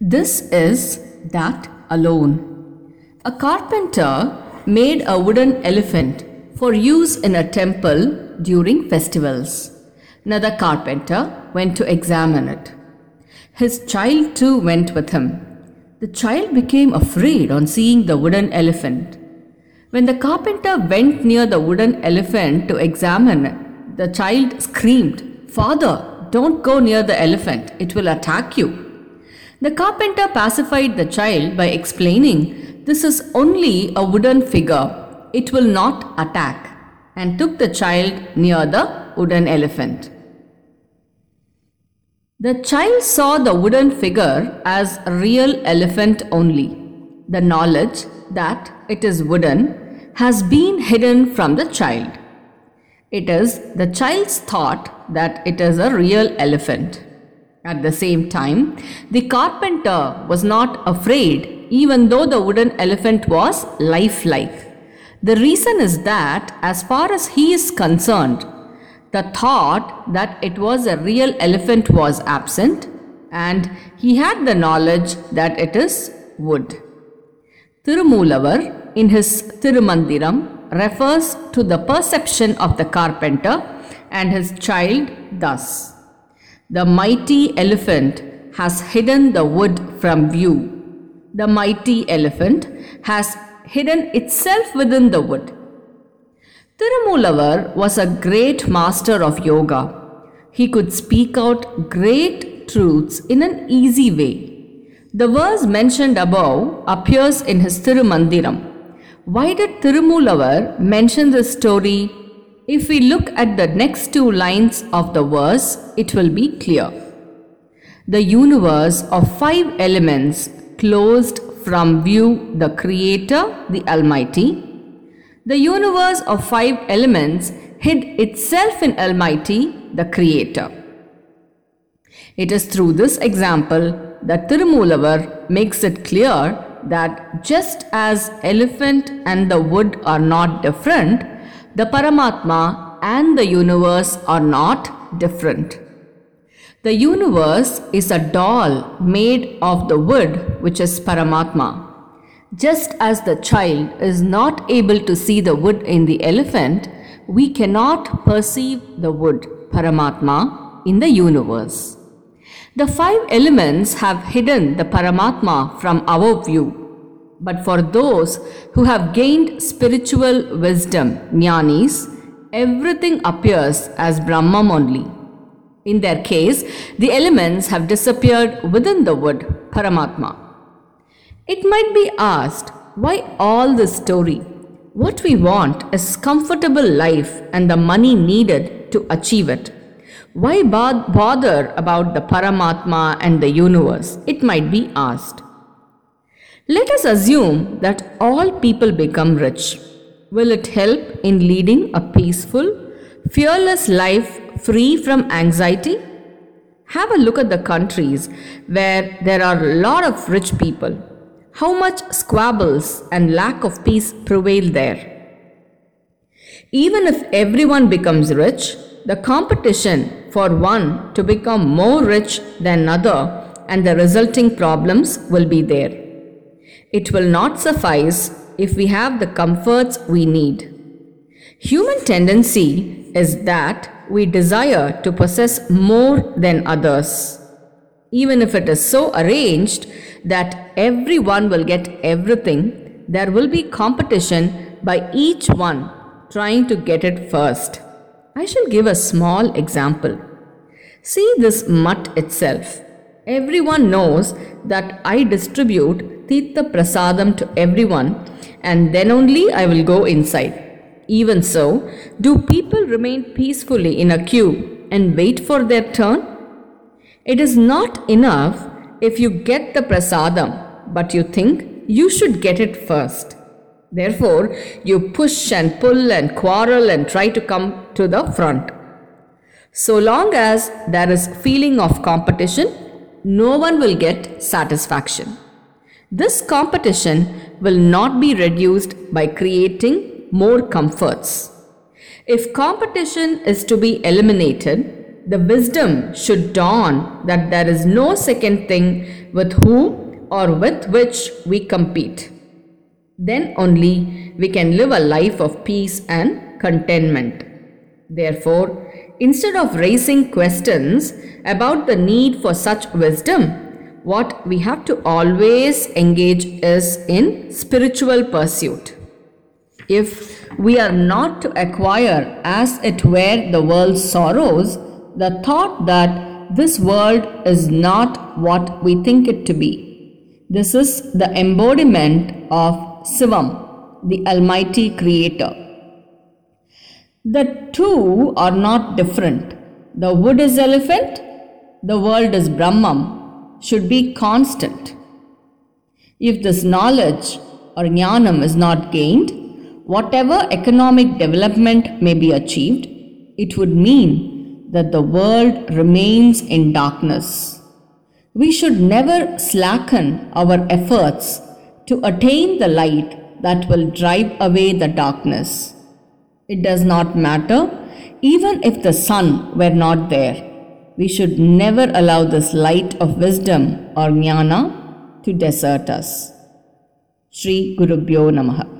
This is that alone. A carpenter made a wooden elephant for use in a temple during festivals. Another carpenter went to examine it. His child too went with him. The child became afraid on seeing the wooden elephant. When the carpenter went near the wooden elephant to examine it, the child screamed, Father, don't go near the elephant, it will attack you. The carpenter pacified the child by explaining, This is only a wooden figure, it will not attack, and took the child near the wooden elephant. The child saw the wooden figure as a real elephant only. The knowledge that it is wooden has been hidden from the child. It is the child's thought that it is a real elephant. At the same time, the carpenter was not afraid even though the wooden elephant was lifelike. The reason is that, as far as he is concerned, the thought that it was a real elephant was absent and he had the knowledge that it is wood. Tirumulavar in his Tirumandiram refers to the perception of the carpenter and his child thus. The mighty elephant has hidden the wood from view. The mighty elephant has hidden itself within the wood. Tirumulavar was a great master of yoga. He could speak out great truths in an easy way. The verse mentioned above appears in his Tirumandiram. Why did Tirumulavar mention this story? If we look at the next two lines of the verse, it will be clear. The universe of five elements closed from view the Creator, the Almighty, the universe of five elements hid itself in Almighty, the Creator. It is through this example that Tirumulavar makes it clear that just as elephant and the wood are not different, the Paramatma and the universe are not different. The universe is a doll made of the wood which is Paramatma. Just as the child is not able to see the wood in the elephant, we cannot perceive the wood, Paramatma, in the universe. The five elements have hidden the Paramatma from our view. But for those who have gained spiritual wisdom, jnanis, everything appears as Brahman only. In their case, the elements have disappeared within the wood, Paramatma. It might be asked, why all this story? What we want is comfortable life and the money needed to achieve it. Why bother about the Paramatma and the universe? It might be asked. Let us assume that all people become rich. Will it help in leading a peaceful, fearless life free from anxiety? Have a look at the countries where there are a lot of rich people how much squabbles and lack of peace prevail there. Even if everyone becomes rich, the competition for one to become more rich than another and the resulting problems will be there. It will not suffice if we have the comforts we need. Human tendency is that we desire to possess more than others. Even if it is so arranged that everyone will get everything, there will be competition by each one trying to get it first. I shall give a small example. See this mutt itself. Everyone knows that I distribute Tirtha Prasadam to everyone and then only I will go inside. Even so, do people remain peacefully in a queue and wait for their turn? It is not enough if you get the prasadam, but you think you should get it first. Therefore, you push and pull and quarrel and try to come to the front. So long as there is feeling of competition, no one will get satisfaction. This competition will not be reduced by creating more comforts. If competition is to be eliminated, the wisdom should dawn that there is no second thing with whom or with which we compete. Then only we can live a life of peace and contentment. Therefore, instead of raising questions about the need for such wisdom, what we have to always engage is in spiritual pursuit. If we are not to acquire, as it were, the world's sorrows, the thought that this world is not what we think it to be. This is the embodiment of Sivam, the Almighty Creator. The two are not different. The wood is elephant, the world is Brahman, should be constant. If this knowledge or jnanam is not gained, whatever economic development may be achieved, it would mean that the world remains in darkness. We should never slacken our efforts to attain the light that will drive away the darkness. It does not matter, even if the sun were not there. We should never allow this light of wisdom or jnana to desert us. Sri Guru Bhyo Namaha.